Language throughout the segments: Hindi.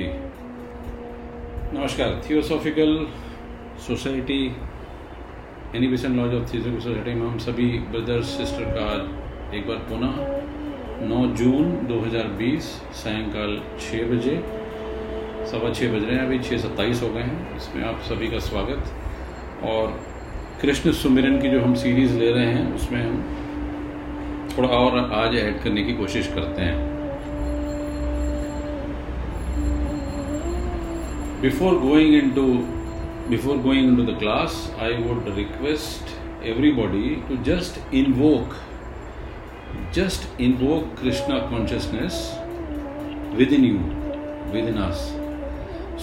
जी। नमस्कार। Theosophical society Annie Besant lodge of theosophical society में हम सभी ब्रदर्स सिस्टर का एक बार पुनः 9 जून 2020 सायंकाल 6 बजे, सवा छः बज रहे हैं, अभी छः सत्ताईस हो गए हैं। इसमें आप सभी का स्वागत। और कृष्ण सुमिरन की जो हम सीरीज़ ले रहे हैं, उसमें हम थोड़ा और आज ऐड करने की कोशिश करते हैं। Before going into before going into the class i would request everybody to just invoke just invoke krishna consciousness within you within us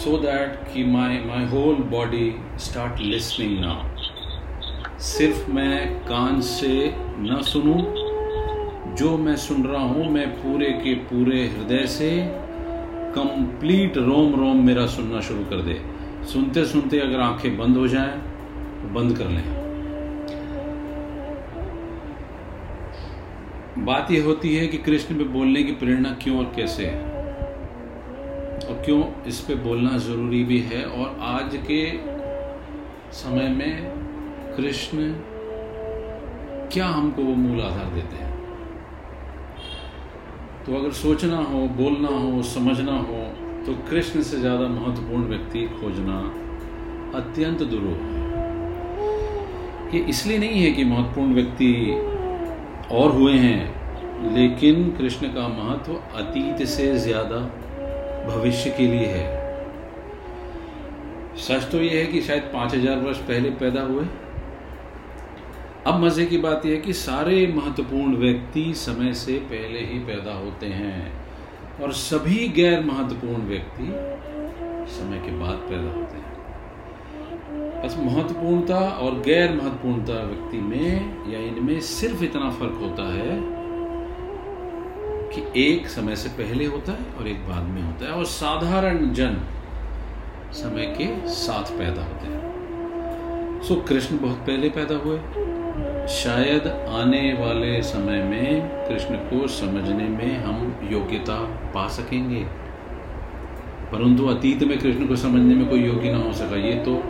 so that ki my my whole body start listening now सिर्फ़ मैं कान से न सुनूं जो मैं सुन रहा हूँ मैं पूरे के पूरे हृदय से कंप्लीट रोम रोम मेरा सुनना शुरू कर दे। सुनते सुनते अगर आँखें बंद हो जाएँ तो बंद कर लें। बात यह होती है कि कृष्ण पे बोलने की प्रेरणा क्यों और कैसे है? और क्यों इस पे बोलना ज़रूरी भी है? और आज के समय में कृष्ण क्या हमको वो मूल आधार देते हैं? तो अगर सोचना हो, बोलना हो, समझना हो तो कृष्ण से ज़्यादा महत्वपूर्ण व्यक्ति खोजना अत्यंत दुरूह है। ये इसलिए नहीं है कि महत्वपूर्ण व्यक्ति और हुए हैं, लेकिन कृष्ण का महत्व अतीत से ज़्यादा भविष्य के लिए है। सच तो यह है कि शायद पाँच हज़ार वर्ष पहले पैदा हुए अब मज़े की बात यह है कि सारे महत्वपूर्ण व्यक्ति समय से पहले ही पैदा होते हैं और सभी गैर महत्वपूर्ण व्यक्ति समय के बाद पैदा होते हैं। बस महत्वपूर्णता और गैर महत्वपूर्णता व्यक्ति में या इनमें सिर्फ़ इतना फ़र्क होता है कि एक समय से पहले होता है और एक बाद में होता है और साधारण जन समय के साथ पैदा होते हैं। सो कृष्ण बहुत पहले पैदा हुए। शायद आने वाले समय में, कृष्ण को समझने में हम योग्यता पा सकेंगे। परंतु अतीत में कृष्ण को समझने में कोई योग्य ना हो सका, ये तो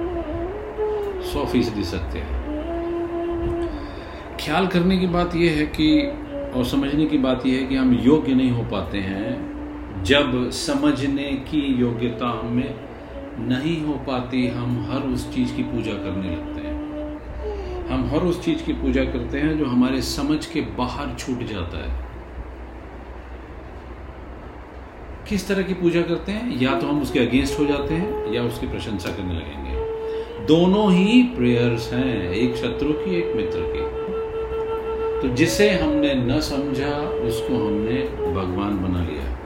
सौ फ़ीसदी सत्य है। ख्याल करने की बात यह है कि, और समझने की बात यह है कि हम योग्य नहीं हो पाते हैं, जब समझने की योग्यता हमें नहीं हो पाती, हम हर उस चीज़ की पूजा करने लगते हम हर उस चीज़ की पूजा करते हैं जो हमारे समझ के बाहर छूट जाता है। किस तरह की पूजा करते हैं? या तो हम उसके अगेंस्ट हो जाते हैं, या उसकी प्रशंसा करने लगेंगे। दोनों ही प्रेयर्स हैं, एक शत्रु की, एक मित्र की। तो जिसे हमने न समझा, उसको हमने भगवान बना लिया।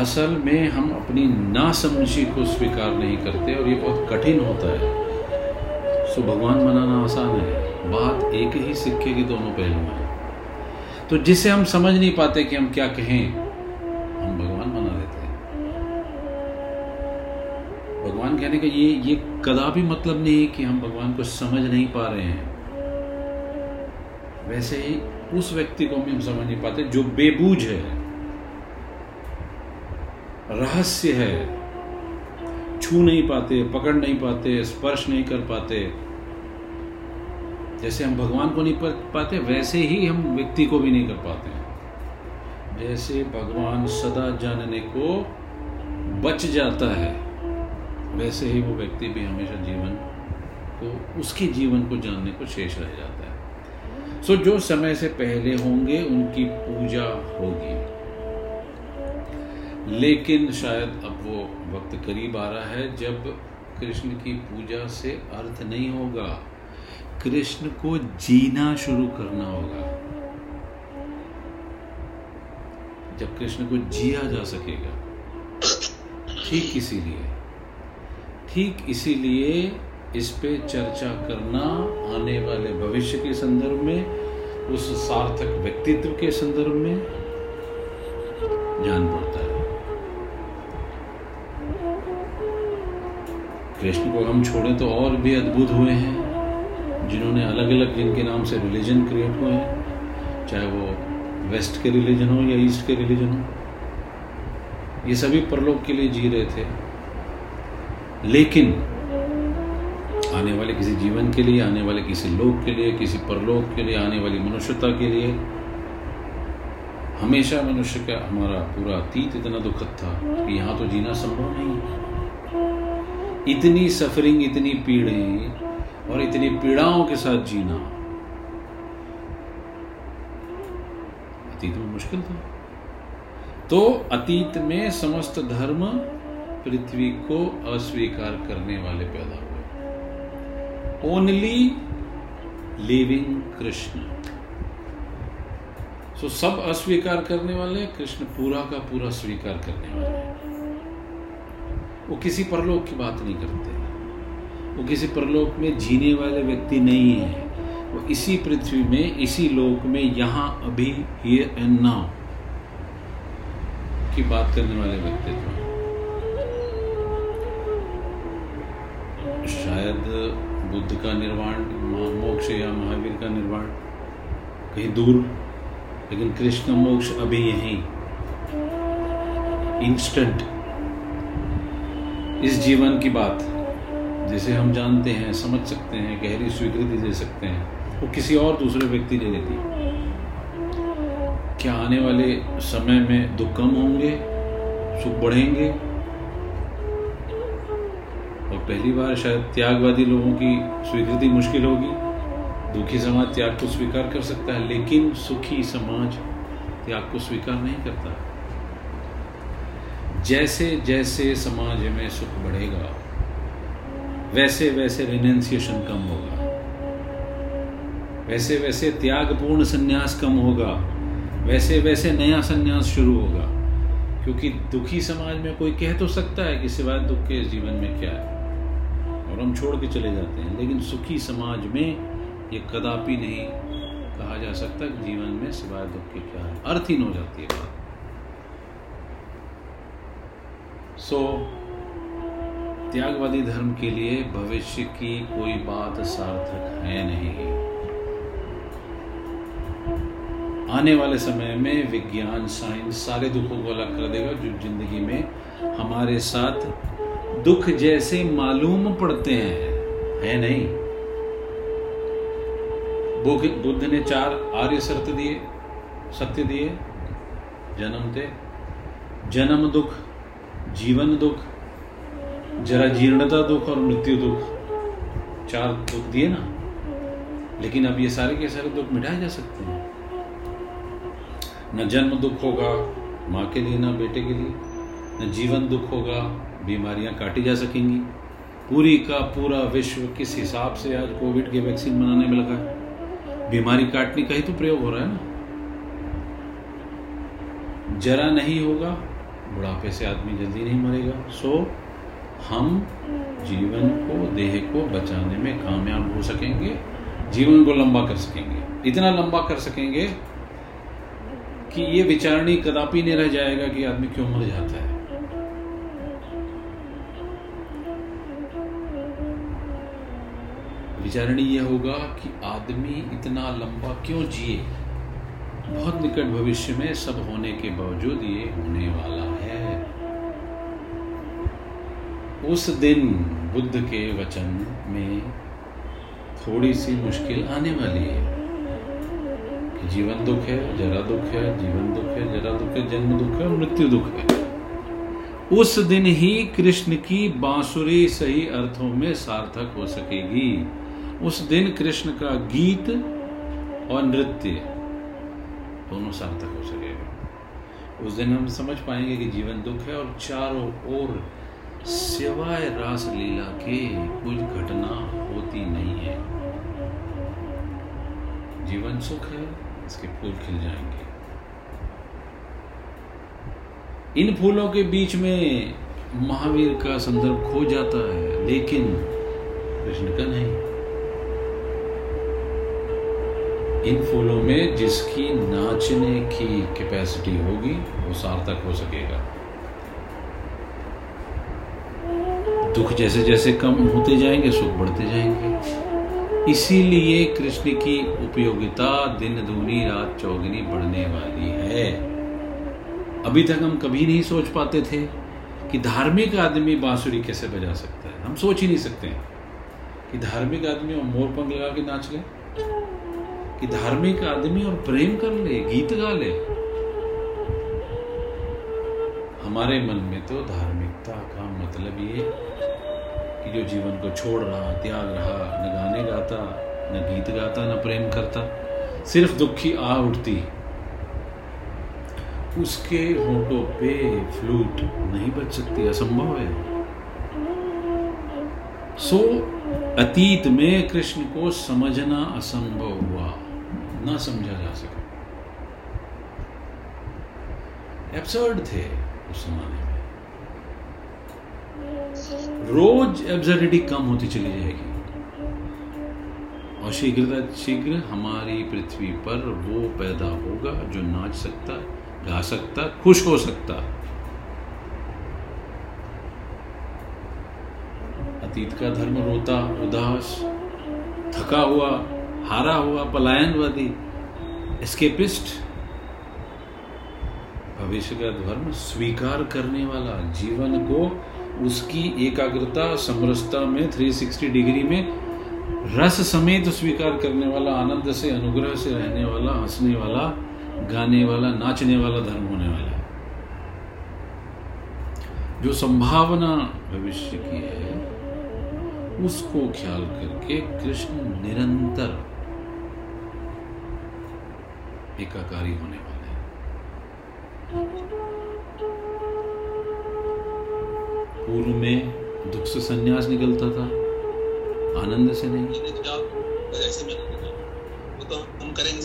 असल में हम अपनी नासमझी को स्वीकार नहीं करते, और ये बहुत कठिन होता है। सो भगवान मनाना आसान है। बात एक ही सिक्के के दोनों पहलू हैं। तो जिसे हम समझ नहीं पाते कि हम क्या कहें, हम भगवान बना देते हैं। भगवान कहने का ये ये कदापि मतलब नहीं है कि हम भगवान को समझ नहीं पा रहे हैं। वैसे ही उस व्यक्ति को भी हम समझ नहीं पाते, जो बेबूझ है, रहस्य है छू नहीं पाते, पकड़ नहीं पाते, स्पर्श नहीं कर पाते। जैसे हम भगवान को नहीं कर पाते, वैसे ही हम व्यक्ति को भी नहीं कर पाते जैसे भगवान सदा जानने को बच जाता है, वैसे ही वो व्यक्ति भी हमेशा जीवन को, उसके जीवन को जानने को शेष रह जाता है। सो जो समय से पहले होंगे, उनकी पूजा होगी। लेकिन शायद अब वो वक्त करीब आ रहा है जब कृष्ण की पूजा से अर्थ नहीं होगा। कृष्ण को जीना शुरू करना होगा। जब कृष्ण को जिया जा सकेगा, ठीक इसीलिए ठीक इसीलिए इस पे चर्चा करना आने वाले भविष्य के संदर्भ में, उस सार्थक व्यक्तित्व के संदर्भ में जान पड़ता है। कृष्ण को हम छोड़े तो और भी अद्भुत हुए हैं, जिन्होंने अलग अलग जिनके नाम से रिलीजन क्रिएट हुए हैं, चाहे वो वेस्ट के रिलीजन हो या ईस्ट के रिलीजन हो। ये सभी परलोक के लिए जी रहे थे। लेकिन आने वाले किसी जीवन के लिए, आने वाले किसी लोक के लिए, किसी परलोक के लिए, आने वाली मनुष्यता के लिए, हमेशा मनुष्य का हमारा पूरा अतीत इतना दुखद था कि यहाँ तो जीना संभव नहीं इतनी सफरिंग इतनी पीड़े और इतनी पीड़ाओं के साथ जीना। अतीत में मुश्किल था। तो अतीत में समस्त धर्म पृथ्वी को अस्वीकार करने वाले पैदा हुए। ओनली लिविंग कृष्ण सो सब अस्वीकार करने वाले कृष्ण पूरा का पूरा स्वीकार करने वाले वो किसी परलोक की बात नहीं करते। वो किसी परलोक में जीने वाले व्यक्ति नहीं है। वो इसी पृथ्वी में, इसी लोक में यहाँ अभी हियर एंड नाउ की बात करने वाले व्यक्तित्व शायद बुद्ध का निर्वाण मोक्ष या महावीर का निर्वाण कहीं दूर, लेकिन कृष्ण मोक्ष अभी यही। इंस्टेंट इस जीवन की बात, जिसे हम जानते हैं, समझ सकते हैं, गहरी स्वीकृति दे सकते हैं, वो किसी और दूसरे व्यक्ति ने लेती क्या आने वाले समय में दुख कम होंगे, सुख बढ़ेंगे? और पहली बार शायद त्यागवादी लोगों की स्वीकृति मुश्किल होगी। दुखी समाज त्याग को स्वीकार कर सकता है, लेकिन सुखी समाज त्याग को स्वीकार नहीं करता। जैसे जैसे समाज में सुख बढ़ेगा, वैसे वैसे रिनेंसिएशन कम होगा। वैसे वैसे त्यागपूर्ण संन्यास कम होगा, वैसे वैसे नया संन्यास शुरू होगा। क्योंकि दुखी समाज में कोई कह तो सकता है कि सिवाय दुख के जीवन में क्या है। और हम छोड़ के चले जाते हैं, लेकिन सुखी समाज में ये कदापि नहीं कहा जा सकता कि जीवन में सिवाय दुख के क्या है। अर्थहीन हो जाती है बात। सो so, त्यागवादी धर्म के लिए भविष्य की कोई बात सार्थक है नहीं। आने वाले समय में विज्ञान साइंस सारे दुखों को अलग कर देगा जो ज़िंदगी में हमारे साथ दुख जैसे मालूम पड़ते हैं। है नहीं? बुद्ध ने चार आर्य सत्य दिए सत्य दिए जन्म थे जन्म दुख जीवन दुख, जरा जीर्णता दुख और मृत्यु दुख, चार दुख दिए ना। लेकिन अब ये सारे के सारे दुख मिटाए जा सकते हैं। न जन्म दुख होगा माँ के लिए, ना बेटे के लिए, न जीवन दुख होगा, बीमारियाँ काटी जा सकेंगी। पूरी का पूरा विश्व किस हिसाब से आज कोविड के वैक्सीन बनाने में लगा है? बीमारी काटने का ही तो प्रयोग हो रहा है ना। जरा नहीं होगा बुढ़ापे से आदमी जल्दी नहीं मरेगा। सो हम जीवन को, देह को बचाने में कामयाब हो सकेंगे, जीवन को लंबा कर सकेंगे। इतना लंबा कर सकेंगे कि ये विचारणी कदापि नहीं रह जाएगा कि आदमी क्यों मर जाता है। विचारणी यह होगा कि आदमी इतना लंबा क्यों जिए? बहुत निकट भविष्य में सब होने के बावजूद ये होने वाला है। उस दिन बुद्ध के वचन में थोड़ी सी मुश्किल आने वाली है। कि जीवन दुख है, जरा दुख है, जीवन दुख है, जरा दुख है, जन्म दुख है मृत्यु दुख है। उस दिन ही कृष्ण की बांसुरी सही अर्थों में सार्थक हो सकेगी। उस दिन कृष्ण का गीत और नृत्य दोनों सार्थक हो सकेगा। उस दिन हम समझ पाएँगे कि जीवन दुख है और चारों ओर सिवाय रास लीला के कुछ घटना होती नहीं है। जीवन सुख है, इसके फूल खिल जाएँगे। इन फूलों के बीच में महावीर का संदर्भ खो जाता है, लेकिन कृष्ण का नहीं। इन फूलों में जिसकी नाचने की कैपेसिटी होगी, वो सार्थक हो सकेगा। दुख जैसे जैसे कम होते जाएँगे, सुख बढ़ते जाएँगे। इसीलिए कृष्ण की उपयोगिता दिन, दूनी, रात, चौगनी बढ़ने वाली है। अभी तक हम कभी नहीं सोच पाते थे कि धार्मिक आदमी बांसुरी कैसे बजा सकता है। हम सोच ही नहीं सकते हैं कि धार्मिक आदमी और मोर पंख लगा के नाच ले, कि धार्मिक आदमी और प्रेम कर ले, गीत गा ले। हमारे मन में तो धार्मिकता का मतलब ये कि जो जीवन को छोड़ रहा, त्याग रहा, न गाने गाता, न गीत गाता, न प्रेम करता, सिर्फ़ दुखी आ उठती, उसके होठों पे फ्लूट नहीं बच सकती, असंभव है। सो, अतीत में कृष्ण को समझना असंभव हुआ, ना समझा जा सका। एब्सर्ड थे उस जमाने में। रोज एब्सर्डिटी कम होती चली जाएगी। और शीघ्र शीघ्र हमारी पृथ्वी पर वो पैदा होगा जो नाच सकता, गा सकता, खुश हो सकता। अतीत का धर्म रोता, उदास, थका हुआ, हारा हुआ, पलायनवादी एस्केपिस्ट भविष्य का धर्म स्वीकार करने वाला जीवन को उसकी एकाग्रता, समरसता में 360 डिग्री में, रस समेत स्वीकार करने वाला, आनंद से, अनुग्रह से रहने वाला, हंसने वाला, गाने वाला, नाचने वाला धर्म होने वाला है। जो संभावना भविष्य की है, उसको ख्याल करके कृष्ण निरंतर एकाकारी होने वाले हैं। पूर्व में दुख से संन्यास निकलता था आनंद से नहीं। वो तो हम करेंगे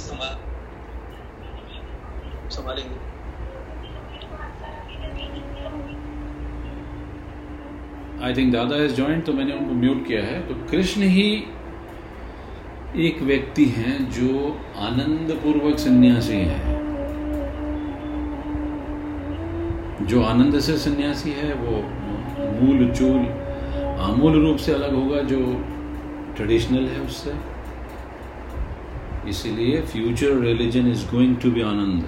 संभालेंगे। आई थिंक दादा इज़ ज्वाइंट तो मैंने उनको म्यूट किया है। तो कृष्ण ही एक व्यक्ति हैं जो आनंद पूर्वक सन्यासी है। जो आनंद से सन्यासी है वो मूल चूल आमूल रूप से अलग होगा जो ट्रेडिशनल है उससे। इसीलिए future religion is going to be आनंद।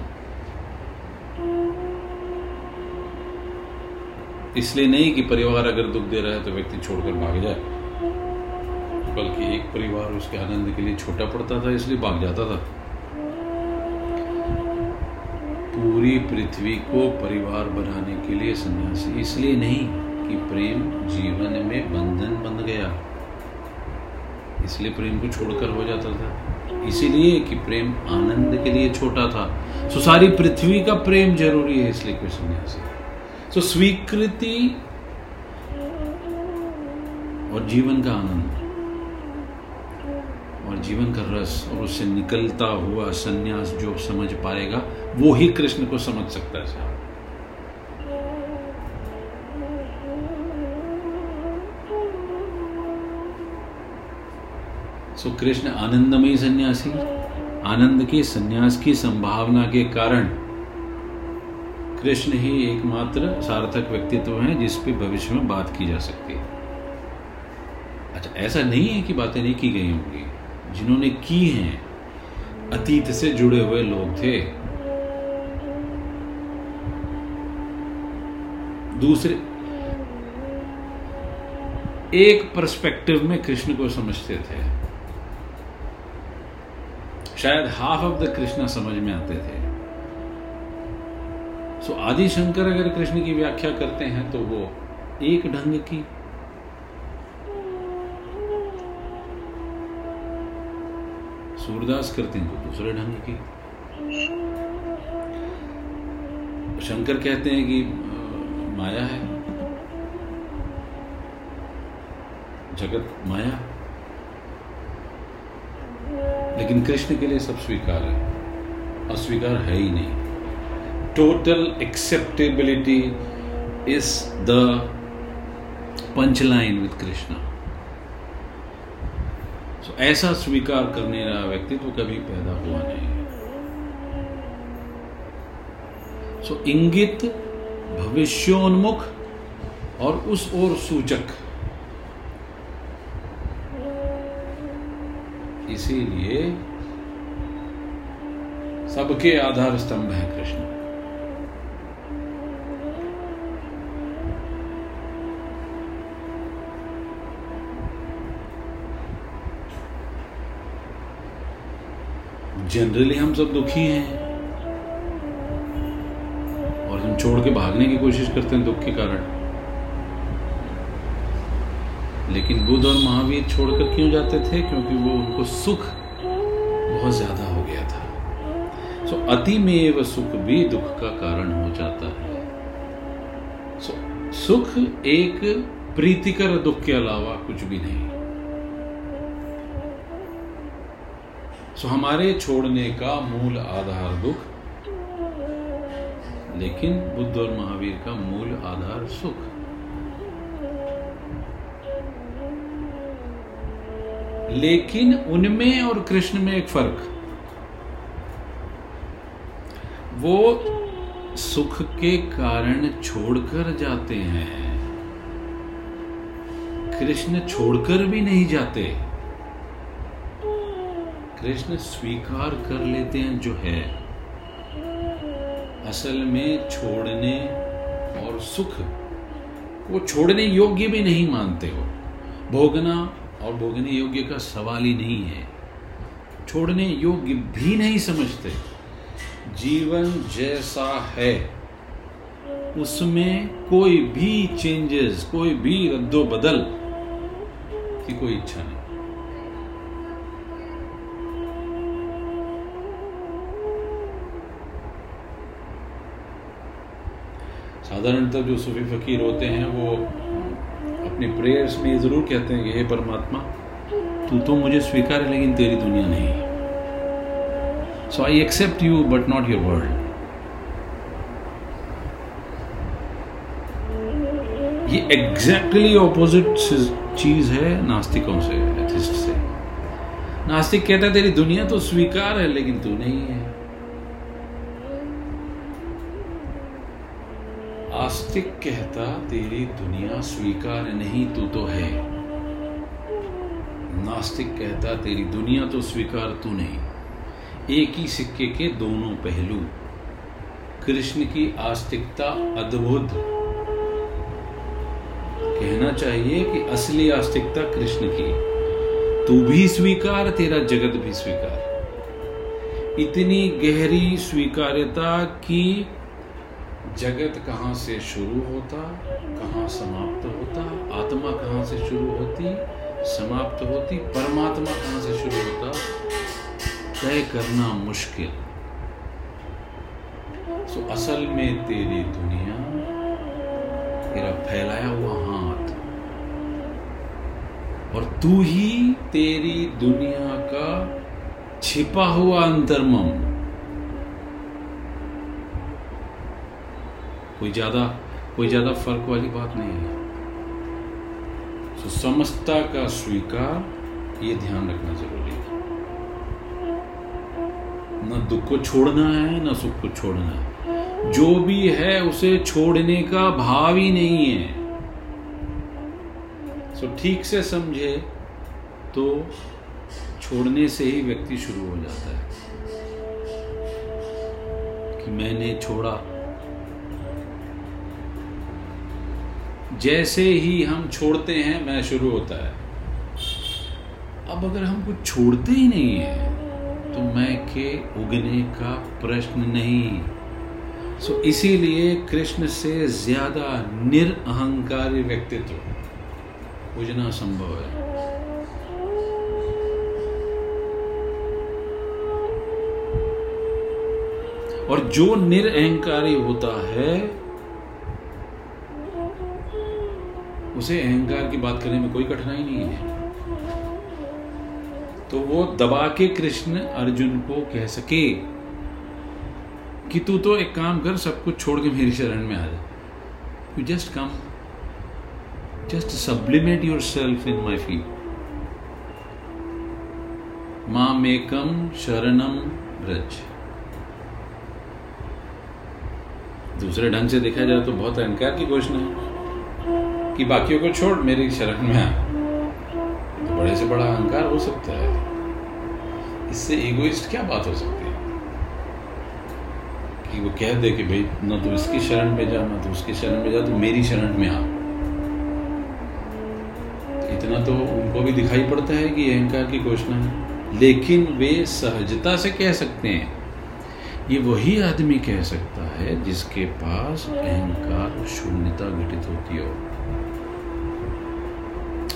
इसलिए नहीं कि परिवार अगर दुख दे रहा है तो व्यक्ति छोड़कर भाग जाए, बल्कि एक परिवार उसके आनंद के लिए छोटा पड़ता था, इसलिए भाग जाता था। पूरी पृथ्वी को परिवार बनाने के लिए सन्यासी, इसलिए नहीं। कि प्रेम जीवन में बंधन बन गया। इसलिए प्रेम को छोड़कर हो जाता था। इसीलिए कि प्रेम आनंद के लिए छोटा था। सो सारी पृथ्वी का प्रेम ज़रूरी है इसलिए कोई सन्यासी सो स्वीकृति और जीवन का आनंद और जीवन का रस और उससे निकलता हुआ सन्यास जो समझ पाएगा, वो ही कृष्ण को समझ सकता है साहब। सो कृष्ण आनंदमयी सन्यासी, आनंद के सन्यास की संभावना के कारण कृष्ण ही एकमात्र सार्थक व्यक्तित्व हैं जिस पे भविष्य में बात की जा सकती है। अच्छा ऐसा नहीं है कि बातें नहीं की गई होंगी। जिन्होंने की हैं, अतीत से जुड़े हुए लोग थे। दूसरे, एक पर्सपेक्टिव में कृष्ण को समझते थे। शायद हाफ़ ऑफ़ द कृष्णा समझ में आते थे। सो so, आदि शंकर अगर कृष्ण की व्याख्या करते हैं तो वो एक ढंग की। सूरदास करते हैं तो दूसरे ढंग की। शंकर कहते हैं कि माया है। जगत माया। लेकिन कृष्ण के लिए सब स्वीकार है। अस्वीकार है ही नहीं। Total acceptability is the punchline with Krishna. So, ऐसा स्वीकार करने वाला व्यक्तित्व कभी पैदा हुआ नहीं। सो so, इंगित भविष्योन्मुख और उस ओर सूचक। इसीलिए सबके आधार स्तंभ है कृष्ण। जनरली हम सब दुखी हैं। और हम छोड़ के भागने की कोशिश करते हैं दुख के कारण। लेकिन बुद्ध और महावीर छोड़कर क्यों जाते थे? क्योंकि वो उनको सुख बहुत ज़्यादा हो गया था। सो so, अति में वह सुख भी दुख का कारण हो जाता है। सो so, सुख एक प्रीतिकर दुख के अलावा कुछ भी नहीं। सो so, हमारे छोड़ने का मूल आधार दुख लेकिन बुद्ध और महावीर का मूल आधार सुख। लेकिन उनमें और कृष्ण में एक फ़र्क। वो सुख के कारण छोड़कर जाते हैं। कृष्ण छोड़कर भी नहीं जाते। कृष्ण स्वीकार कर लेते हैं जो है। असल में छोड़ने और सुख वो छोड़ने योग्य भी नहीं मानते हो। भोगना और भोगने योग्य का सवाल ही नहीं है। छोड़ने योग्य भी नहीं समझते। जीवन जैसा है। उसमें कोई भी चेंजेस कोई भी रद्दो बदल की कोई इच्छा नहीं। साधारणतः जो सूफी फकीर होते हैं, वो अपने प्रेयर्स में ज़रूर कहते हैं कि, हे परमात्मा, तू तो मुझे स्वीकार है, लेकिन तेरी दुनिया नहीं so I accept you but not your world ये एग्जैक्टली ऑपोजिट चीज़ है, नास्तिकों से एथिस्ट से। नास्तिक कहता है, तेरी दुनिया तो स्वीकार है, लेकिन तू नहीं है. आस्तिक कहता, तेरी दुनिया स्वीकार नहीं, तू तो है। नास्तिक कहता, तेरी दुनिया तो स्वीकार तू नहीं। एक ही सिक्के के दोनों पहलू, कृष्ण की आस्तिकता अद्भुत। कहना चाहिए कि असली आस्तिकता कृष्ण की तू भी स्वीकार, तेरा जगत भी स्वीकार। इतनी गहरी स्वीकार्यता की जगत कहाँ से शुरू होता, कहाँ समाप्त होता, आत्मा कहाँ से शुरू होती, समाप्त होती, परमात्मा कहाँ से शुरू होता, तय करना मुश्किल। सो असल में तेरी दुनिया तेरा फैलाया हुआ हाथ और तू ही तेरी दुनिया का छिपा हुआ अंतर्मम। कोई ज़्यादा कोई ज़्यादा फ़र्क वाली बात नहीं है। तो समस्ता का स्वीकार, ये ध्यान रखना ज़रूरी है। न दुख को छोड़ना है, न सुख को छोड़ना है। जो भी है, उसे छोड़ने का भाव ही नहीं है। सो ठीक से समझे तो छोड़ने से ही व्यक्ति शुरू हो जाता है। कि मैंने छोड़ा जैसे ही हम छोड़ते हैं, मैं शुरू होता है। अब अगर हम कुछ छोड़ते ही नहीं है तो मैं के उगने का प्रश्न नहीं। सो इसीलिए कृष्ण से ज़्यादा निरअहंकारी व्यक्तित्व उजना संभव है। और जो निरअहकारी होता है उसे अहंकार की बात करने में कोई कठिनाई नहीं है। तो वो दबा के कृष्ण अर्जुन को कह सके कि तू तो एक काम कर, सब कुछ छोड़ के मेरी शरण में आ जा। You just come just sublimate your self in my feel माँ मेकम शरणम ब्रज दूसरे ढंग से देखा जाए तो बहुत अहंकार की घोषणा है। कि बाकियों को छोड़, मेरी शरण में आ। तो बड़े से बड़ा अहंकार हो सकता है। इससे इगोइस्ट क्या बात हो सकती है? कि वो कह दे कि भाई, ना तो इसकी शरण में जा, ना तो उसकी शरण में जा तो मेरी शरण में आ। इतना तो उनको भी दिखाई पड़ता है कि अहंकार की घोषणा है। लेकिन वे सहजता से कह सकते हैं। ये वही आदमी कह सकता है जिसके पास अहंकार शून्यता घटित होती हो।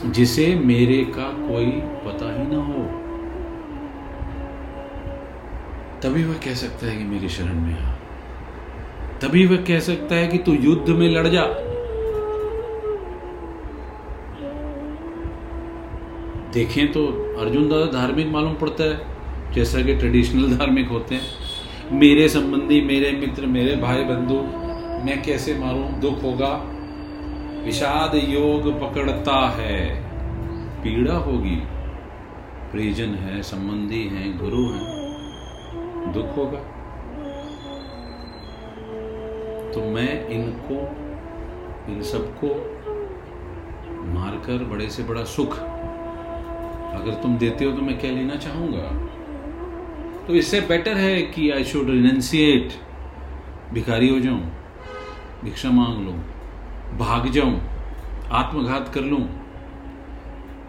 जिसे मेरे का कोई पता ही ना हो। तभी वह कह सकता है कि मेरी शरण में आ। तभी वह कह सकता है कि तू युद्ध में लड़ जा। देखें तो अर्जुन दादा धार्मिक मालूम पड़ता है, जैसा कि ट्रेडिशनल धार्मिक होते हैं। मेरे संबंधी, मेरे मित्र, मेरे भाई बंधु मैं कैसे मारूं? दुख होगा। विषाद योग पकड़ता है। पीड़ा होगी। परिजन है, संबंधी है, गुरु है। दुख होगा। तो मैं इनको, इन सबको मारकर बड़े से बड़ा सुख अगर तुम देते हो तो मैं क्या लेना चाहूँगा? तो इससे बेटर है कि आई शुड रिनेंसिएट भिखारी हो जाऊँ, भिक्षा मांग लूँ। भाग जाऊँ, आत्मघात कर लूँ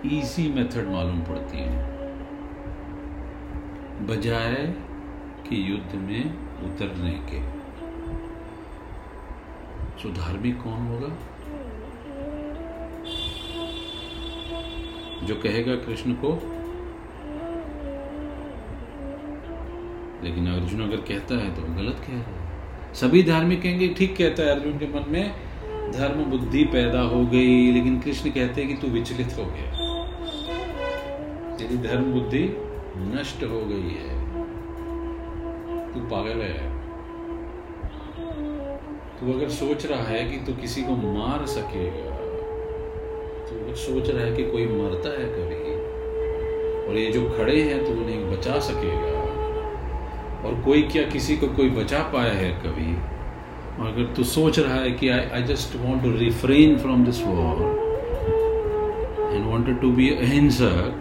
इजी मेथड मालूम पड़ती है। बजाय कि युद्ध में उतरने के। सो धार्मिक कौन होगा? जो कहेगा कृष्ण को। लेकिन अर्जुन अगर कहता है तो गलत कह रहा है। सभी धार्मिक कहेंगे, ठीक कहता है अर्जुन के मन में धर्म बुद्धि पैदा हो गई, लेकिन कृष्ण कहते हैं कि तू विचलित हो गया। तेरी धर्म बुद्धि नष्ट हो गई है। तू पागल है। तू अगर सोच रहा है कि तू किसी को मार सकेगा, तू अगर सोच रहा है कि कोई मरता है कभी, और ये जो खड़े हैं तो उन्हें बचा सकेगा, और कोई क्या किसी को कोई बचा पाया है कभी और अगर तू सोच रहा है कि I I just want to refrain from this war and wanted to be अहिंसक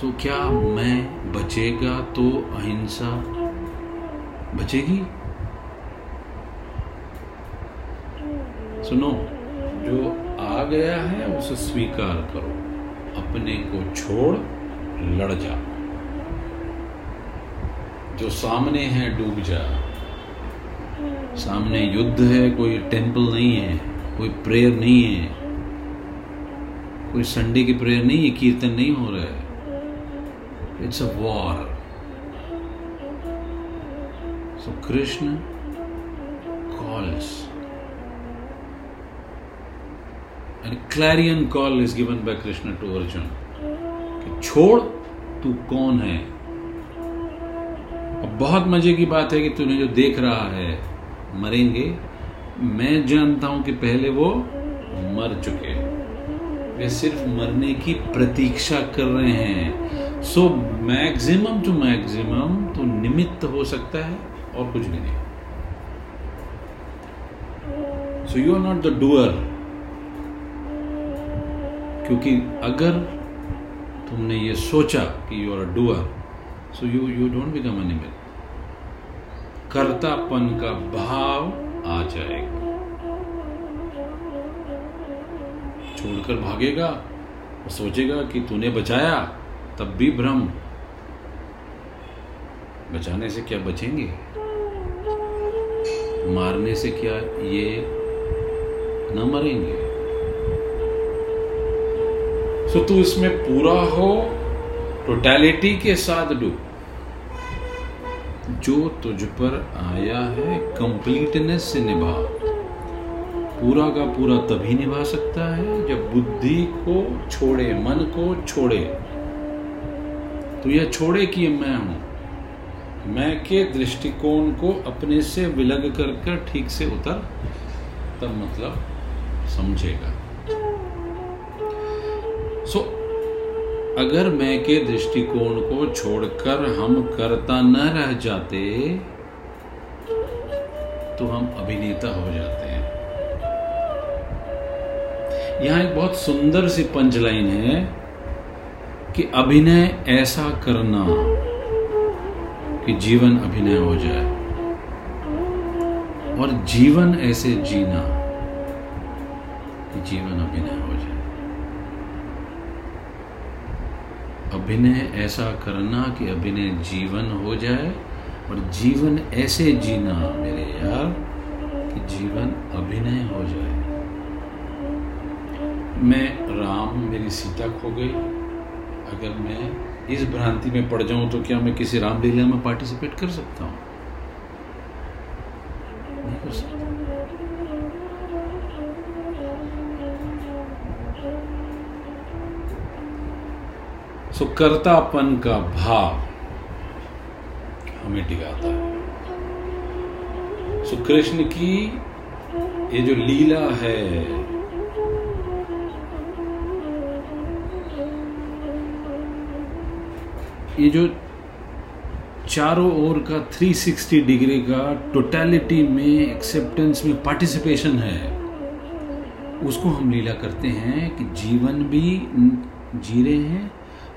सो क्या मैं बचेगा तो अहिंसा बचेगी? सुनो, जो आ गया है उसे स्वीकार करो, अपने को छोड़ लड़ जा। जो सामने है डूब जा सामने युद्ध है, कोई टेंपल नहीं है, कोई प्रेयर नहीं है कोई संडे की प्रेयर नहीं है, कीर्तन नहीं हो रहा है it's a war. So Krishna calls. And a clarion call is given by Krishna to Arjuna. कि छोड़, तू कौन है बहुत मज़े की बात है कि तूने जो देख रहा है, मरेंगे। मैं जानता हूँ कि पहले वो मर चुके वे सिर्फ़ मरने की प्रतीक्षा कर रहे हैं। सो मैक्सिमम टू मैक्सिमम तो निमित्त हो सकता है और कुछ भी नहीं। So you are not the doer क्योंकि अगर तुमने ये सोचा कि you are a doer so you you don't become निमित्त कर्तापन का भाव आ जाएगा। छोड़कर भागेगा और सोचेगा कि तूने बचाया, तब भी भ्रम। बचाने से क्या बचेंगे? मारने से क्या ये न मरेंगे? सो तू इसमें पूरा हो टोटैलिटी के साथ डूब। जो तुझ पर आया है कंप्लीटनेस से निभा। पूरा का पूरा तभी निभा सकता है, जब बुद्धि को छोड़े, मन को छोड़े। तो यह छोड़े कि मैं हूँ? मैं के दृष्टिकोण को अपने से विलग कर कर ठीक से उतर? तब मतलब समझेगा। अगर मैं के दृष्टिकोण को छोड़कर हम करता न रह जाते तो हम अभिनेता हो जाते हैं। यहाँ एक बहुत सुंदर सी पंचलाइन है कि अभिनय ऐसा करना कि जीवन अभिनय हो जाए और जीवन ऐसे जीना कि जीवन अभिनय हो जाए। अभिनय ऐसा करना कि अभिनय जीवन हो जाए और जीवन ऐसे जीना मेरे यार कि जीवन अभिनय हो जाए। मैं राम मेरी सीता खो गई। अगर मैं इस भ्रांति में पड़ जाऊँ तो क्या मैं किसी रामलीला में पार्टिसिपेट कर सकता हूँ? सो कर्तापन का भाव हमें टिकाता है। सो कृष्ण की ये जो लीला है, ये जो चारों ओर का 360 डिग्री का टोटलिटी में एक्सेप्टेंस में पार्टिसिपेशन है, उसको हम लीला करते हैं कि जीवन भी जी रहे हैं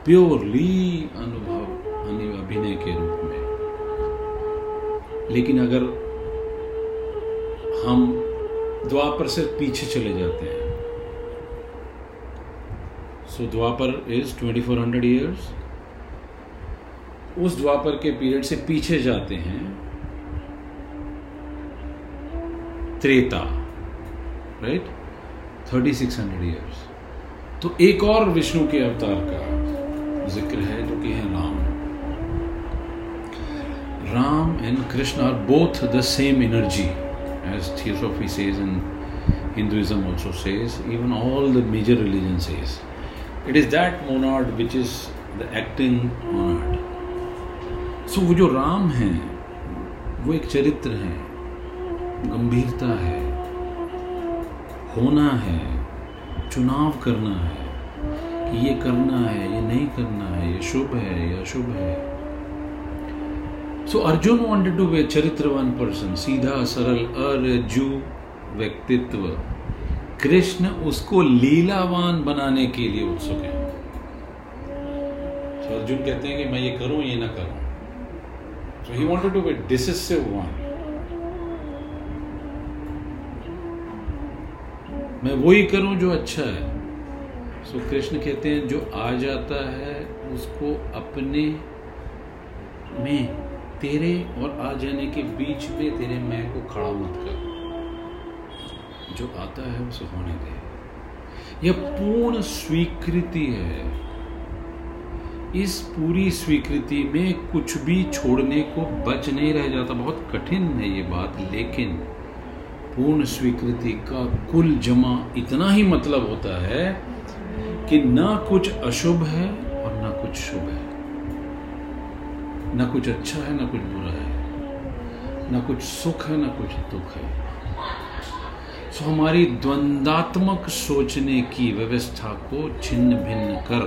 प्योरली अनुभव अभिनय के रूप में। लेकिन अगर हम द्वापर से पीछे चले जाते हैं सो द्वापर इज़ 2400 ईयर्स उस द्वापर के पीरियड से पीछे जाते हैं Treta right six hundred years तो एक और विष्णु के अवतार का ज़िक्र है जो कि है Ram. Ram and Krishna are both the same energy as theosophy says and Hinduism also says even all the major religion says it is that monad which is the acting monad so वो जो राम है, वो एक चरित्र है, गंभीरता है, होना है, चुनाव करना है। कि ये करना है, ये नहीं करना है, ये शुभ है, ये अशुभ है। So Arjun wanted to be चरित्रवान पर्सन सीधा सरल अर्जु व्यक्तित्व कृष्ण उसको लीलावान बनाने के लिए उत्सुक है। So अर्जुन कहते हैं कि मैं ये करूँ, ये ना करूँ। So, he wanted to be decisive one. मैं वही करूँ जो अच्छा है। सो कृष्ण कहते हैं, जो आ जाता है, उसको अपने में, तेरे और आ जाने के बीच में तेरे मैं को खड़ा मत कर। जो आता है, उसे होने दे। यह पूर्ण स्वीकृति है। इस पूरी स्वीकृति में कुछ भी छोड़ने को बच नहीं रह जाता। बहुत कठिन है ये बात, लेकिन पूर्ण स्वीकृति का कुल जमा इतना ही मतलब होता है कि ना कुछ अशुभ है और ना कुछ शुभ है। ना कुछ अच्छा है, ना कुछ बुरा है। ना कुछ सुख है, ना कुछ दुख है। सो हमारी द्वंदात्मक सोचने की व्यवस्था को छिन्न भिन्न कर,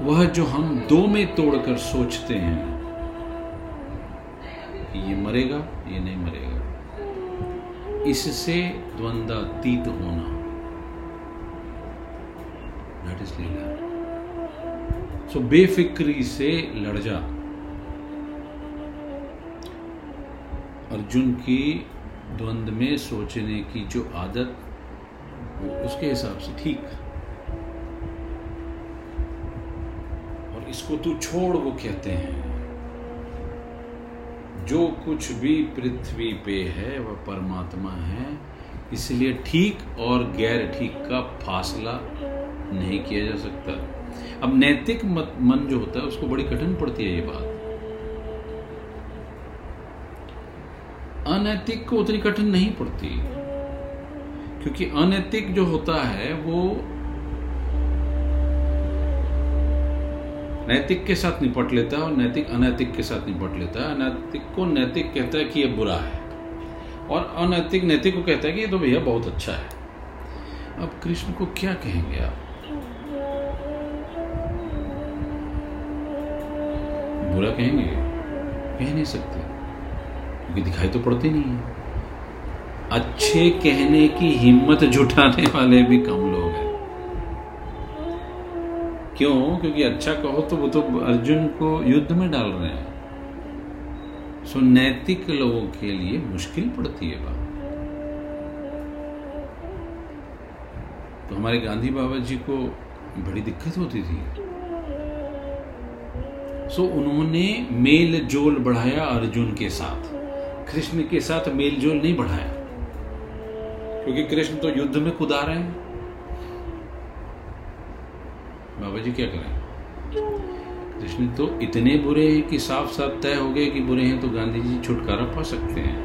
वह जो हम दो में तोड़कर सोचते हैं, ये मरेगा, ये नहीं मरेगा। इससे द्वंद्वातीत होना। दैट इज़ लीला सो बेफिक्री से लड़ जा अर्जुन की द्वंद में सोचने की जो आदत वो उसके हिसाब से ठीक और इसको तू छोड़ वो कहते हैं जो कुछ भी पृथ्वी पे है वह परमात्मा है इसलिए ठीक और गैर ठीक का फासला नहीं किया जा सकता। अब नैतिक मन जो होता है, उसको बड़ी कठिन पड़ती है ये बात। अनैतिक को उतनी कठिन नहीं पड़ती। क्योंकि अनैतिक जो होता है, वो नैतिक के साथ निपट लेता है और नैतिक अनैतिक के साथ निपट लेता है। अनैतिक को नैतिक कहता है कि ये बुरा है और अनैतिक नैतिक को कहता है कि ये तो भैया बहुत अच्छा है। अब कृष्ण को क्या कहेंगे आप? बुरा कहेंगे? कह नहीं सकते। क्योंकि दिखाई तो पड़ती नहीं है। अच्छे कहने की हिम्मत जुटाने वाले भी कम लोग हैं। क्यों? क्योंकि अच्छा कहो तो वो तो अर्जुन को युद्ध में डाल रहे हैं। सो नैतिक लोगों के लिए मुश्किल पड़ती है बात। तो हमारे गांधी बाबा जी को बड़ी दिक्कत होती थी। सो उन्होंने मेल जोल बढ़ाया अर्जुन के साथ। कृष्ण के साथ मेल जोल नहीं बढ़ाया। क्योंकि कृष्ण तो युद्ध में कुदा रहे हैं। बाबा जी क्या करें? कृष्ण तो इतने बुरे हैं कि साफ़ साफ़ तय हो गए कि बुरे हैं तो गांधी जी छुटकारा पा सकते हैं।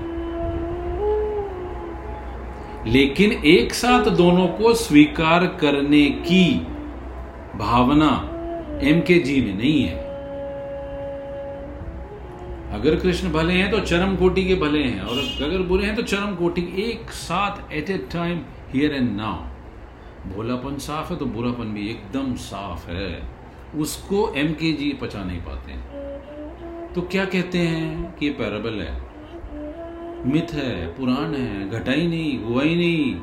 लेकिन एक साथ दोनों को स्वीकार करने की भावना एम के जी में नहीं है। अगर कृष्ण भले हैं तो चरम कोटि के भले हैं, और अगर बुरे हैं तो चरम कोटि। एक साथ at a time here and now भोलापन साफ़ है तो बुरापन भी एकदम साफ़ है। उसको एम के जी पचा नहीं पाते। हैं तो क्या कहते हैं कि ये पैराबल है? मिथ है, पुराण है घटा ही नहीं हुआ ही नहीं।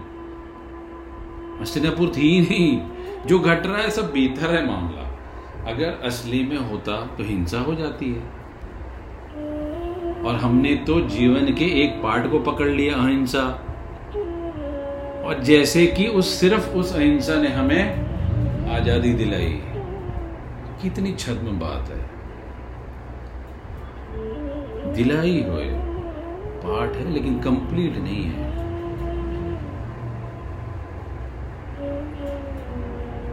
हस्तिनापुर थी ही नहीं। जो घट रहा है सब भीतर है मामला। अगर असली में होता तो हिंसा हो जाती है। और हमने तो जीवन के एक पार्ट को पकड़ लिया अहिंसा। और जैसे कि उस सिर्फ़ उस अहिंसा ने हमें आज़ादी दिलाई। कितनी छद्म बात है। दिलाई हुए पार्ट है लेकिन कंप्लीट नहीं है।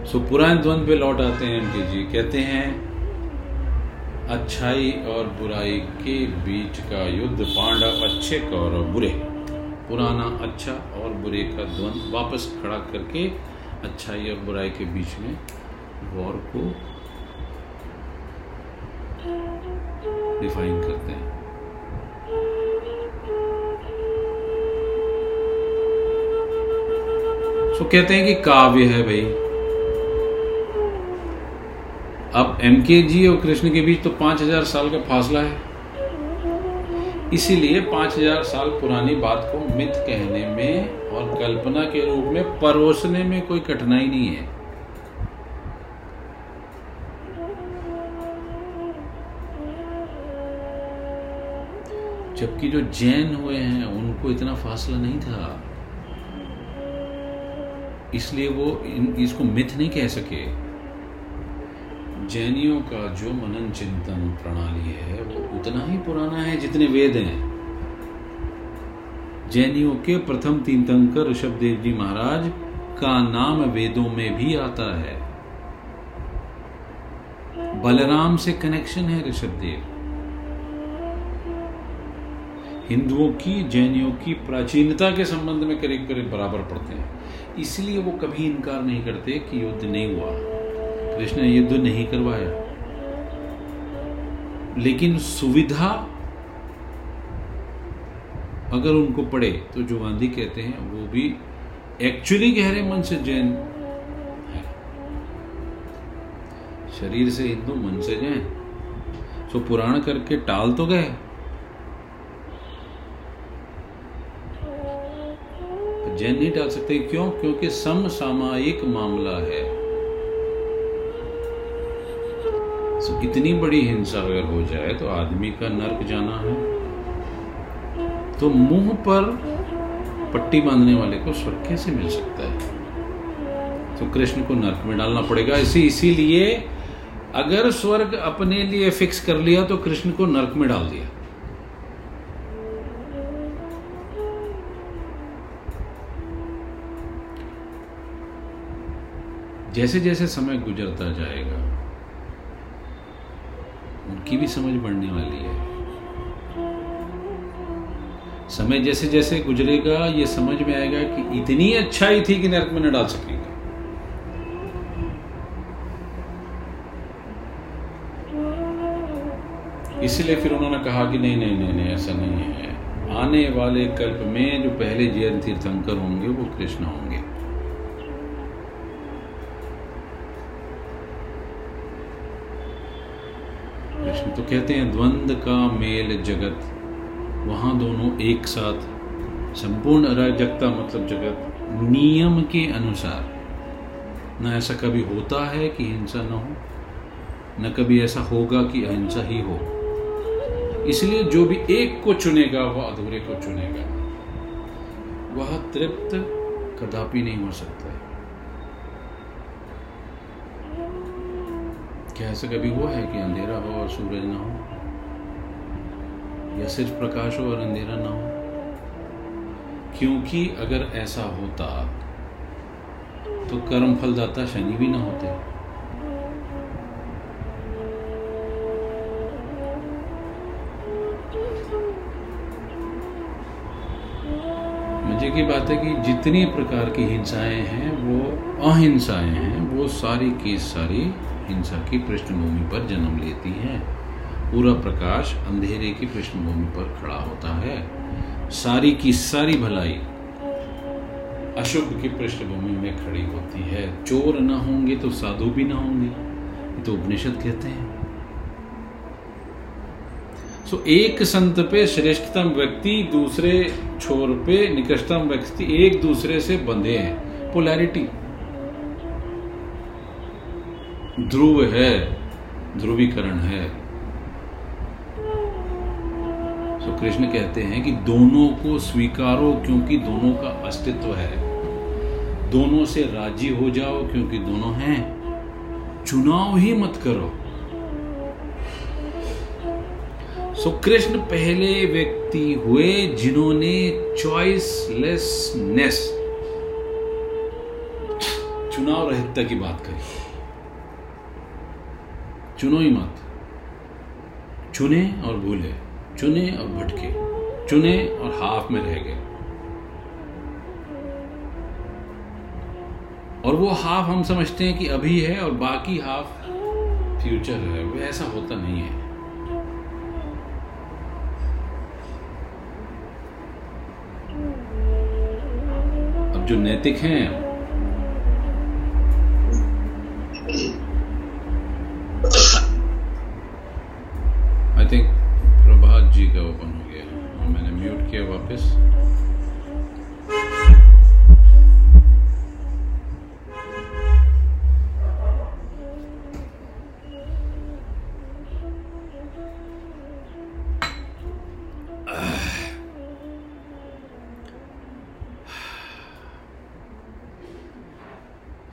सो पुराने द्वंद पे लौट आते हैं एम जी कहते हैं अच्छाई और बुराई के बीच का युद्ध, पांडव अच्छे कौरव बुरे। पुराना अच्छा और बुरे का द्वंद वापस खड़ा करके अच्छाई और बुराई के बीच में वॉर को डिफाइन करते हैं। सो कहते हैं कि काव्य है भाई। अब एम और कृष्ण के बीच तो पाँच हज़ार साल का फासला है। इसीलिए पाँच हज़ार साल पुरानी बात को मिथ कहने में और कल्पना के रूप में परोसने में कोई कठिनाई नहीं है। जबकि जो जैन हुए हैं उनको इतना फासला नहीं था। इसलिए वो इन, इसको मिथ नहीं कह सके। जैनियों का जो मनन चिंतन प्रणाली है, वो उतना ही पुराना है जितने वेद हैं। जैनियों के प्रथम तीन तीर्थंकर ऋषभ देव जी महाराज, का नाम वेदों में भी आता है। बलराम से कनेक्शन है ऋषभ देव। हिंदुओं की, जैनियों की प्राचीनता के संबंध में करीब करीब बराबर पड़ते हैं। इसलिए वो कभी इनकार नहीं करते कि युद्ध नहीं हुआ। कृष्ण ने युद्ध नहीं करवाया। लेकिन सुविधा अगर उनको पड़े तो जो गांधी कहते हैं, वो भी एक्चुअली गहरे मन से जैन है। शरीर से हिंदू मन से जैन। तो पुराण करके टाल तो गए। जैन नहीं टाल सकते। क्यों? क्योंकि समसामायिक मामला है। इतनी बड़ी हिंसा अगर हो जाए तो आदमी का नर्क जाना है। तो मुँह पर पट्टी बांधने वाले को स्वर्ग कैसे मिल सकता है? तो कृष्ण को नर्क में डालना पड़ेगा। इसी, इसीलिए अगर स्वर्ग अपने लिए फिक्स कर लिया तो कृष्ण को नर्क में डाल दिया। जैसे जैसे समय गुजरता जाएगा उनकी भी समझ बढ़ने वाली है। समय जैसे जैसे गुजरेगा, ये समझ में आएगा कि इतनी अच्छाई थी कि नरक में न डाल सकेंगे। इसलिए फिर उन्होंने कहा कि नहीं नहीं नहीं नहीं, ऐसा नहीं है। आने वाले कल्प में जो पहले जैन तीर्थंकर होंगे, वो कृष्ण होंगे कृष्ण तो कहते हैं, द्वंद का मेल जगत। वहाँ दोनों एक साथ। संपूर्ण अराजकता मतलब जगत। नियम के अनुसार। न ऐसा कभी होता है कि हिंसा न हो, न कभी ऐसा होगा कि अहिंसा ही हो। इसलिए जो भी एक को चुनेगा, वह अधूरे को चुनेगा। वह तृप्त कदापि नहीं हो सकता है क्या ऐसा कभी हुआ है कि अंधेरा हो और सूरज ना हो? या सिर्फ़ प्रकाश हो और अंधेरा ना हो? क्योंकि अगर ऐसा होता तो कर्म फलदाता शनि भी ना होते। मज़े की बात है कि जितनी प्रकार की हिंसाएँ हैं, वो अहिंसाएँ हैं, वो सारी की सारी हिंसा की पृष्ठभूमि पर जन्म लेती हैं। पूरा प्रकाश अंधेरे की पृष्ठभूमि पर खड़ा होता है। सारी की सारी भलाई अशुभ की पृष्ठभूमि में खड़ी होती है। चोर ना होंगे तो साधु भी ना होंगे। तो उपनिषद कहते हैं। सो एक संत पे श्रेष्ठतम व्यक्ति दूसरे छोर पे निकटतम व्यक्ति एक दूसरे से बंधे हैं। पोलैरिटी ध्रुव है, ध्रुवीकरण है। तो कृष्ण कहते हैं कि दोनों को स्वीकारो क्योंकि दोनों का अस्तित्व है। दोनों से राज़ी हो जाओ क्योंकि दोनों हैं। चुनाव ही मत करो। सो कृष्ण पहले व्यक्ति हुए जिन्होंने चॉइसलेसनेस चुनाव रहितता की बात करी। चुनो ही मत। चुने और भूले, चुने और भटके, चुने और हाफ़ में रह गए। और वो हाफ़ हम समझते हैं कि अभी है और बाकी हाफ़ फ्यूचर है। ऐसा होता नहीं है। अब जो नैतिक हैं आई थिंक प्रभात जी का ओपन हो गया। और मैंने म्यूट किया वापस।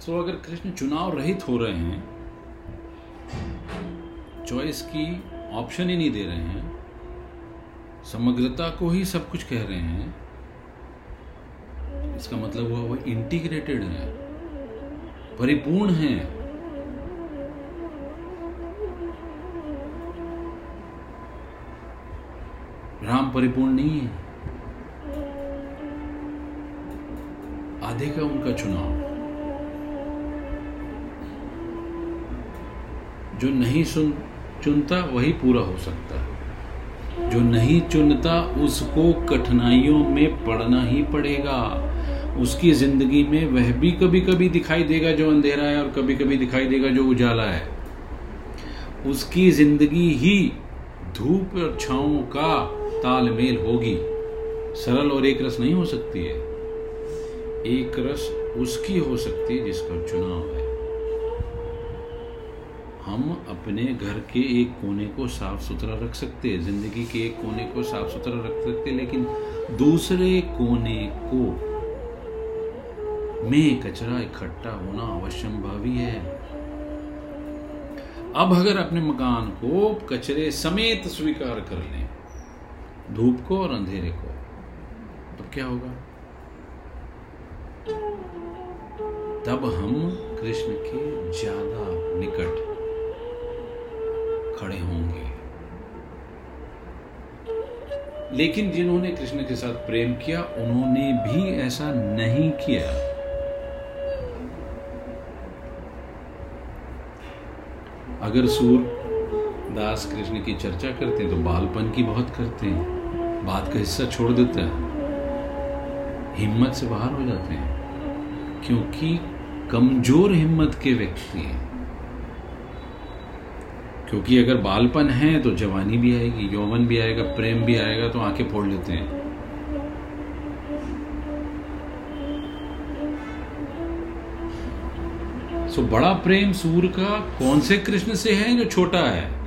तो अगर कृष्ण चुनाव रहित हो रहे हैं चॉइस की ऑप्शन ही नहीं दे रहे हैं समग्रता को ही सब कुछ कह रहे हैं। इसका मतलब हुआ वो इंटीग्रेटेड है, परिपूर्ण है। राम परिपूर्ण नहीं है। आधे का उनका चुनाव। जो नहीं सुन, चुनता, वही पूरा हो सकता है। जो नहीं चुनता, उसको कठिनाइयों में पड़ना ही पड़ेगा। उसकी ज़िंदगी में वह भी कभी कभी दिखाई देगा जो अंधेरा है और कभी कभी दिखाई देगा जो उजाला है। उसकी ज़िंदगी ही धूप और छाओं का तालमेल होगी। सरल और एक रस नहीं हो सकती है। एक रस उसकी हो सकती है जिसका चुनाव है। हम अपने घर के एक कोने को साफ़ सुथरा रख सकते हैं, ज़िंदगी के एक कोने को साफ़ सुथरा रख सकते लेकिन दूसरे कोने को में कचरा इकट्ठा होना अवश्यंभावी है। अब अगर अपने मकान को कचरे समेत स्वीकार कर लें, धूप को और अंधेरे को तो क्या होगा? तब हम कृष्ण के ज़्यादा निकट खड़े होंगे। लेकिन जिन्होंने कृष्ण के साथ प्रेम किया, उन्होंने भी ऐसा नहीं किया। अगर सूर दास कृष्ण की चर्चा करते हैं तो बालपन की बहुत करते हैं। बात का हिस्सा छोड़ देते है। हिम्मत से बाहर हो जाते हैं। क्योंकि कमज़ोर हिम्मत के व्यक्ति हैं। क्योंकि अगर बालपन है तो जवानी भी आएगी, यौवन भी आएगा, प्रेम भी आएगा तो आँखें फोड़ लेते हैं। सो बड़ा प्रेम सूर का कौन से कृष्ण से है जो छोटा है?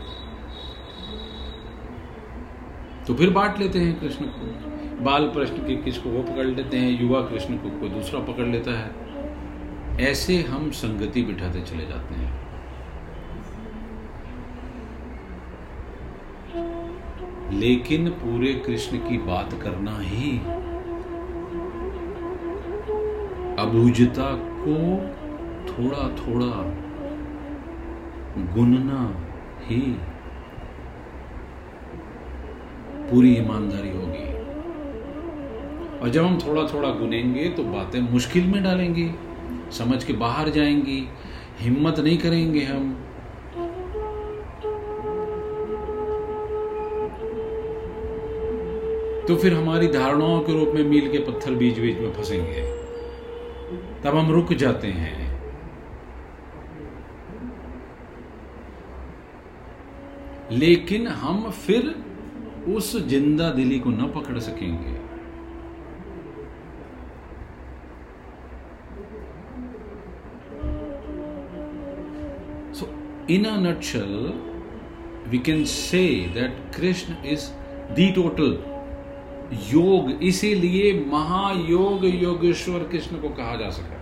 तो फिर बांट लेते हैं कृष्ण को। बाल प्रश्न के किसको वो पकड़ लेते हैं, युवा कृष्ण को कोई दूसरा पकड़ लेता है। ऐसे हम संगति बिठाते चले जाते हैं। लेकिन पूरे कृष्ण की बात करना ही अबूझता को थोड़ा थोड़ा गुनना ही पूरी ईमानदारी होगी। और जब हम थोड़ा थोड़ा गुनेंगे तो बातें मुश्किल में डालेंगे, समझ के बाहर जाएँगी, हिम्मत नहीं करेंगे हम। तो फिर हमारी धारणाओं के रूप में मील के पत्थर बीच बीच में फंसेंगे। तब हम रुक जाते हैं। लेकिन हम फिर उस ज़िंदा दिली को न पकड़ सकेंगे। So, in a nutshell, we can say that Krishna is the total योग, इसीलिए महायोग योगेश्वर कृष्ण को कहा जा सका।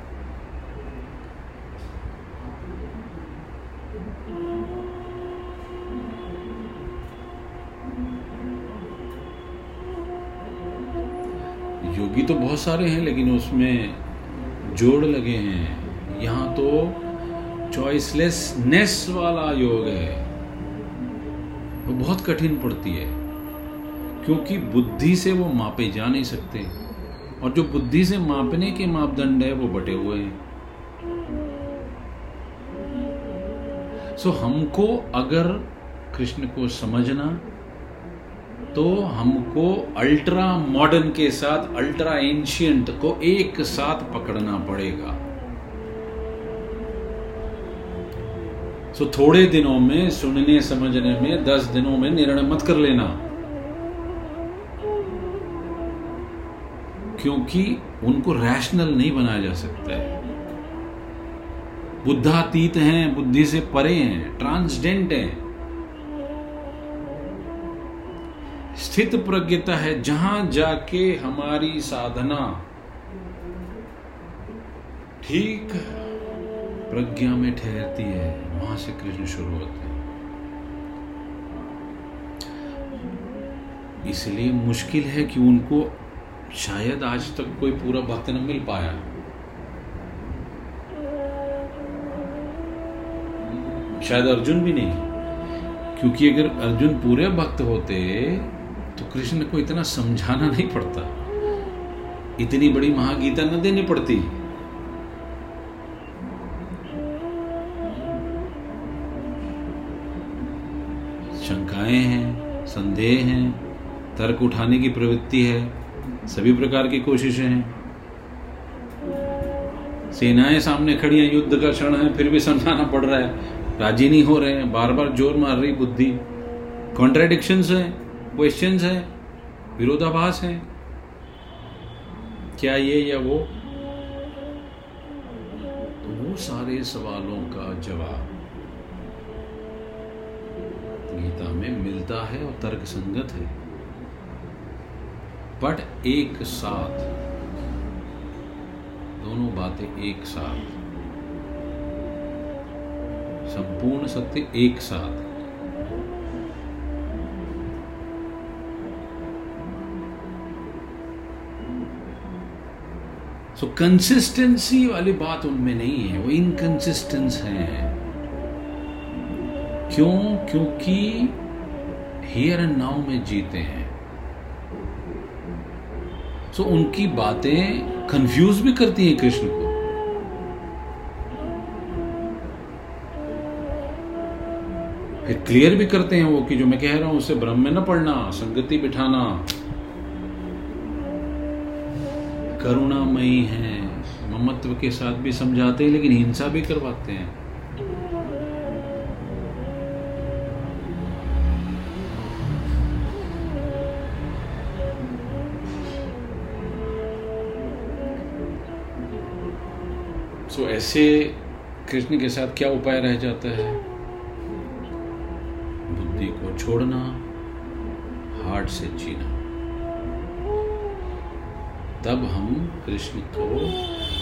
योगी तो बहुत सारे हैं, लेकिन उसमें जोड़ लगे हैं। यहाँ तो चॉइसलेसनेस वाला योग है। वो बहुत कठिन पड़ती है। क्योंकि बुद्धि से वो मापे जा नहीं सकते। और जो बुद्धि से मापने के मापदंड है वो बटे हुए हैं। सो हमको अगर कृष्ण को समझना तो हमको अल्ट्रा मॉडर्न के साथ अल्ट्रा एंशियंट को एक साथ पकड़ना पड़ेगा। सो so, थोड़े दिनों में सुनने समझने में दस दिनों में निर्णय मत कर लेना। क्योंकि उनको रैशनल नहीं बनाया जा सकता है। बुद्धातीत हैं, बुद्धि से परे हैं ट्रांसडेंट हैं। स्थित प्रज्ञता है, जहाँ जाके हमारी साधना ठीक प्रज्ञा में ठहरती है, वहाँ से कृष्ण शुरू होते हैं। इसलिए मुश्किल है कि उनको शायद आज तक कोई पूरा भक्त न मिल पाया। शायद अर्जुन भी नहीं, क्योंकि अगर अर्जुन पूरे भक्त होते तो कृष्ण को इतना समझाना नहीं पड़ता। इतनी बड़ी महागीता न देनी पड़ती। शंकाएँ हैं, संदेह हैं, तर्क उठाने की प्रवृत्ति है। सभी प्रकार की कोशिशें हैं। सेनाएँ सामने खड़ी हैं, युद्ध का क्षण है, फिर भी समझाना पड़ रहा है। राज़ी नहीं हो रहे हैं बार बार ज़ोर मार रही बुद्धि। कॉन्ट्रेडिक्शन है क्वेश्चन है, विरोधाभास है। क्या ये या वो? तो वो सारे सवालों का जवाब गीता में मिलता है और तर्क संगत है। बट एक साथ। दोनों बातें एक साथ। संपूर्ण सत्य एक साथ। सो so, कंसिस्टेंसी वाली बात उनमें नहीं है वो इनकंसिस्टेंस है। क्यों? क्योंकि हियर एंड नाउ में जीते हैं। सो उनकी बातें कंफ्यूज भी करती हैं कृष्ण को। फिर क्लियर भी करते हैं वो कि जो मैं कह रहा हूँ, उसे ब्रह्म में न पढ़ना संगति बिठाना। करुणामयी है, ममत्व के साथ भी समझाते हैं, लेकिन हिंसा भी करवाते हैं। सो ऐसे कृष्ण के साथ क्या उपाय रह जाता है? बुद्धि को छोड़ना, हार्ट से जीना। तब हम कृष्ण को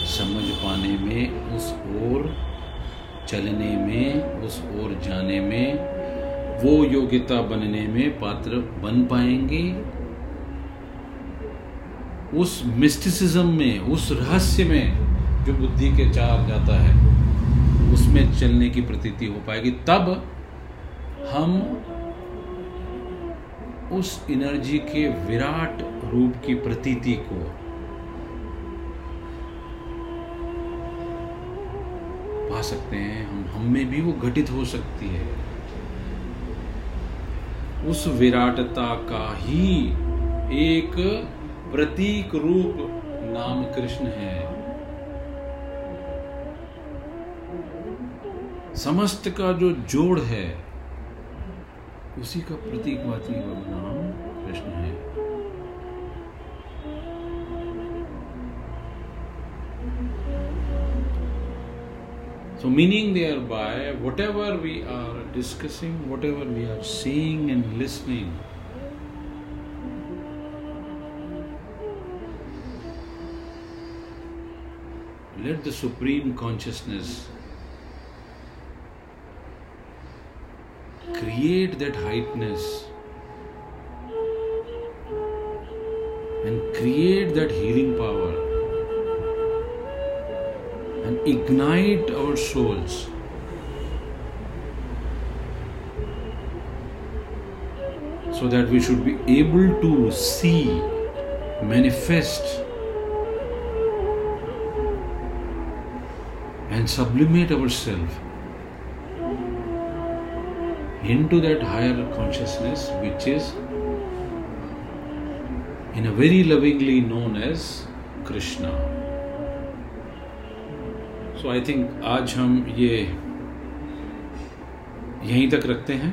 समझ पाने में, उस ओर चलने में, उस ओर जाने में, वो योग्यता बनने में पात्र बन पाएँगे। उस मिस्टिसिज्म में, उस रहस्य में जो बुद्धि के चार जाता है, उसमें चलने की प्रतीति हो पाएगी। तब हम उस एनर्जी के विराट रूप की प्रतीति को पा सकते हैं। हम हम में भी वो घटित हो सकती है। उस विराटता का ही एक प्रतीक रूप नाम कृष्ण है। समस्त का जो जोड़ है, उसी का प्रतीक मात्र नाम कृष्ण है। So meaning they are by whatever we are discussing whatever we are seeing and listening let the supreme consciousness create that heightness and create that healing power and ignite our souls. So that we should be able to see, manifest, and sublimate ourselves into that higher consciousness, which is in a very lovingly known as Krishna. So I think आज हम ये यहीं तक रखते हैं